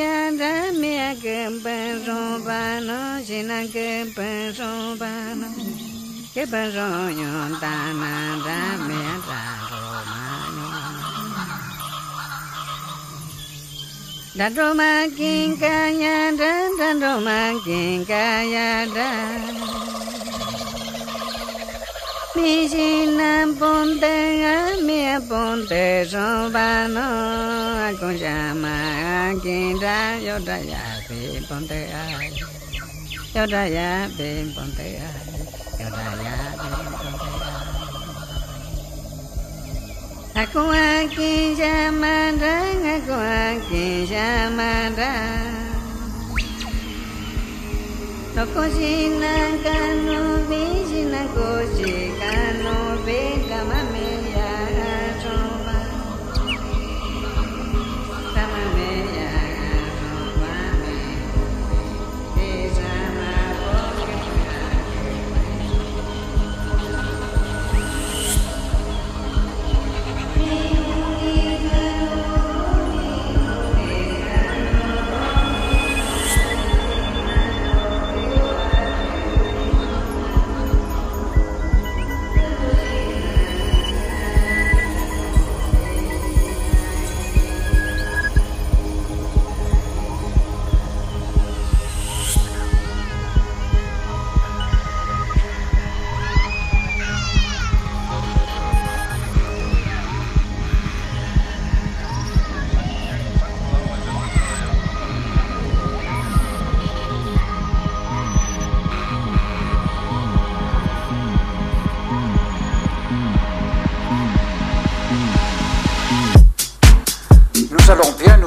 ya ra me ge ben ro ba no je na ge ben ro ba no ge ben ro yo ta na ra me ra ro ma yo da ro ma kin ka ya ra da ro ma kin ka ya mi si nam pon te a mi a pon te so ba no a con llama ကွန်ရှာမကင်တာယောတယပေပွန်တေအာယောတယပေပွန်တေအာယောတယပေပွန်တေအာအကွန်ကင်ရှာမန္တငါကွန်ကင်ရှာမန္တတော့ကိုရှိနံကနုဘိရှိနံကိုရှိကနုဘေက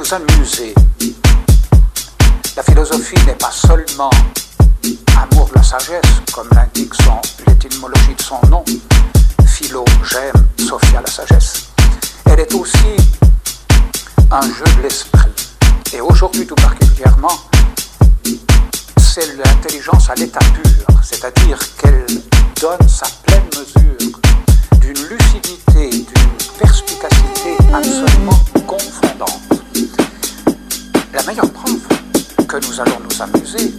nous amuser. La philosophie n'est pas seulement amour de la sagesse, comme l'indique l'étymologie de son nom. Philo, j'aime, Sophia la sagesse. Elle est aussi un jeu de l'esprit. Et aujourd'hui tout particulièrement, c'est l'intelligence à l'état pur, c'est-à-dire qu'elle donne sa pleine mesure d'une lucidité, d'une perspicacité absolument confondante. La meilleure preuve que nous allons nous amuser,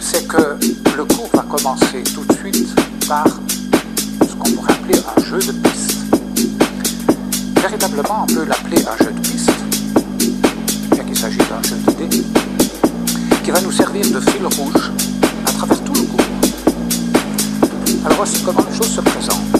c'est que le cours va commencer tout de suite par ce qu'on pourrait appeler un jeu de piste. Véritablement, on peut l'appeler un jeu de piste, bien qu'il s'agisse d'un jeu de dés, qui va nous servir de fil rouge à travers tout le cours. Alors voici comment les choses se présentent.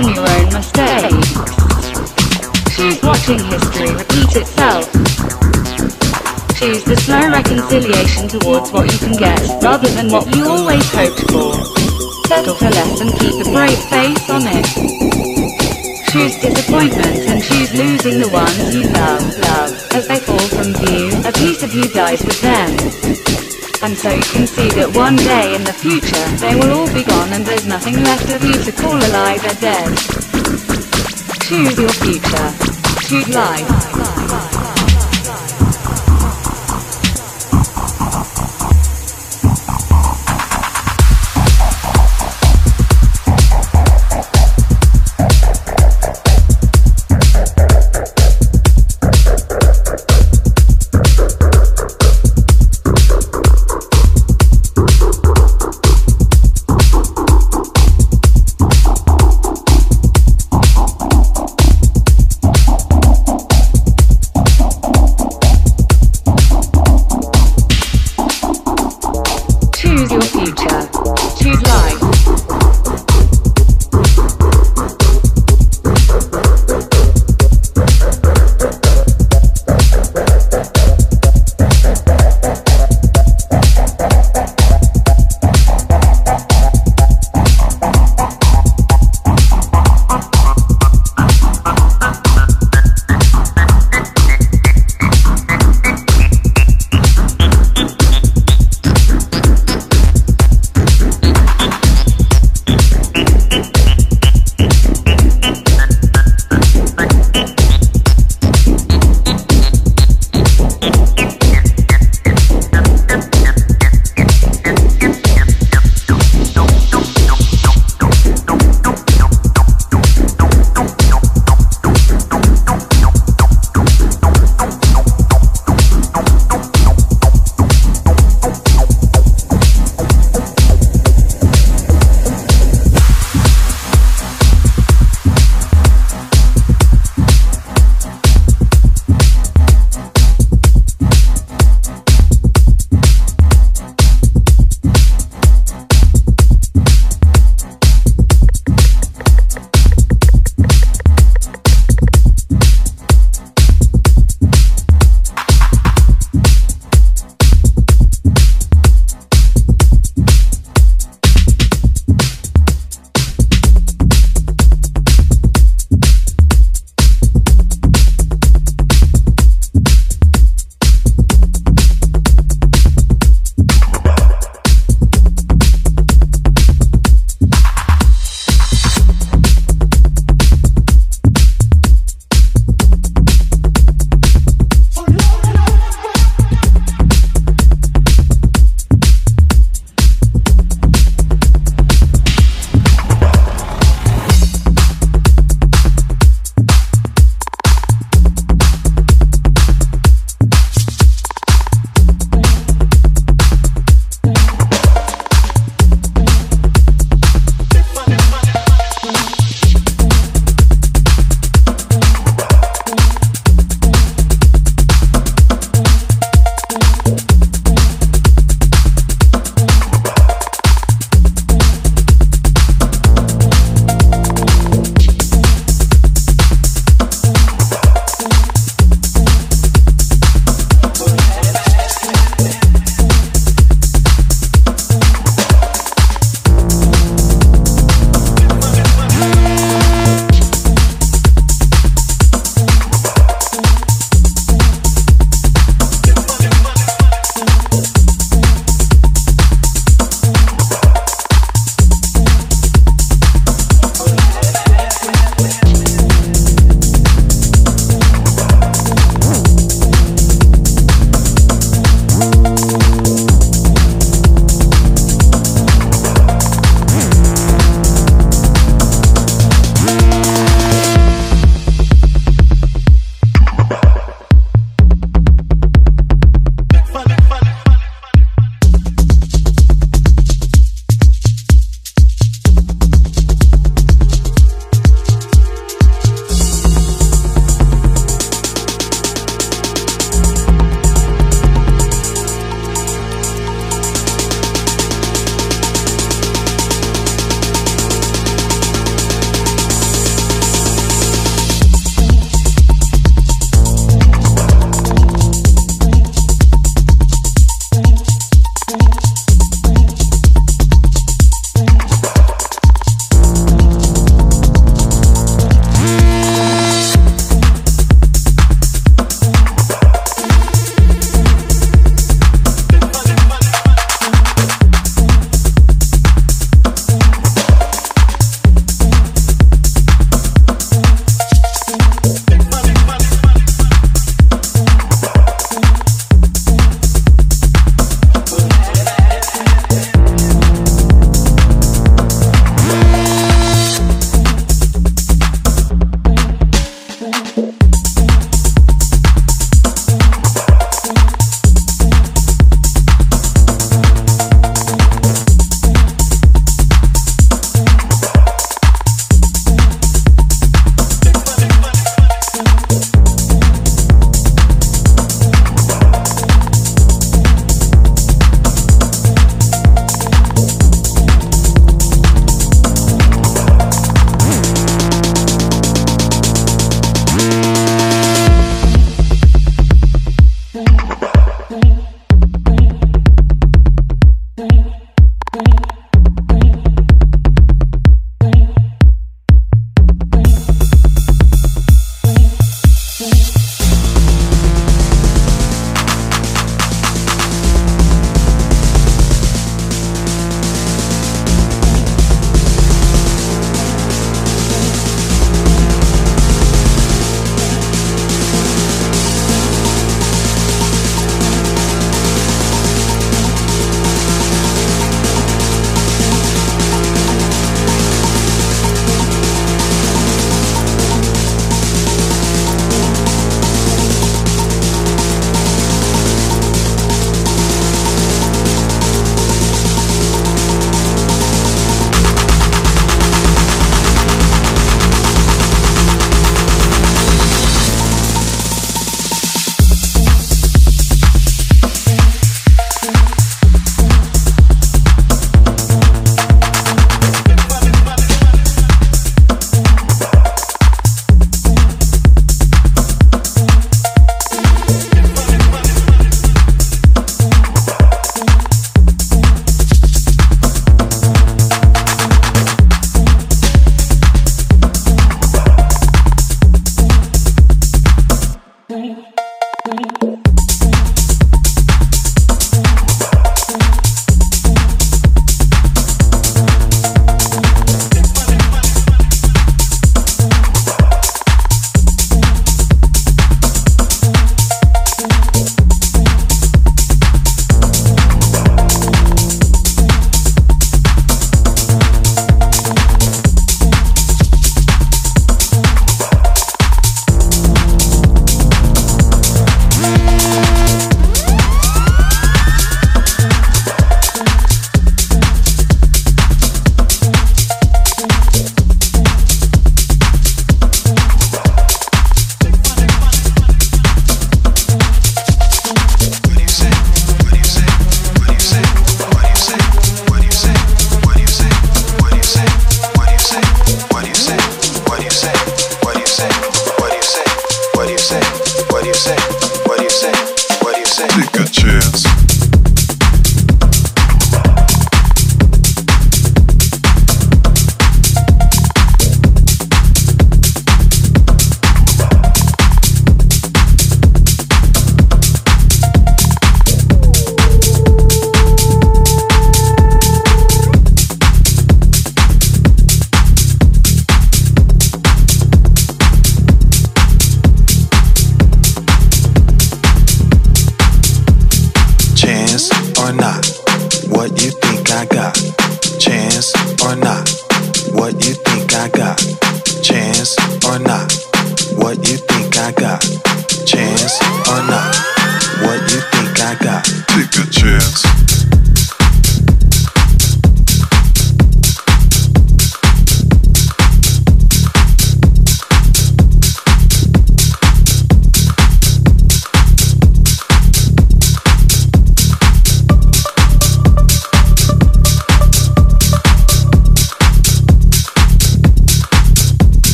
from your own mistakes. Choose watching history repeat itself. Choose the slow reconciliation towards what you can get, rather than what you always hoped for. Settle for less and keep a brave face on it. Choose disappointment and choose losing the ones you love, love. As they fall from view, a piece of you dies with them and so you can see that one day in the future, they will all be gone and there's nothing left of you to call alive or dead. Choose your future. Choose life.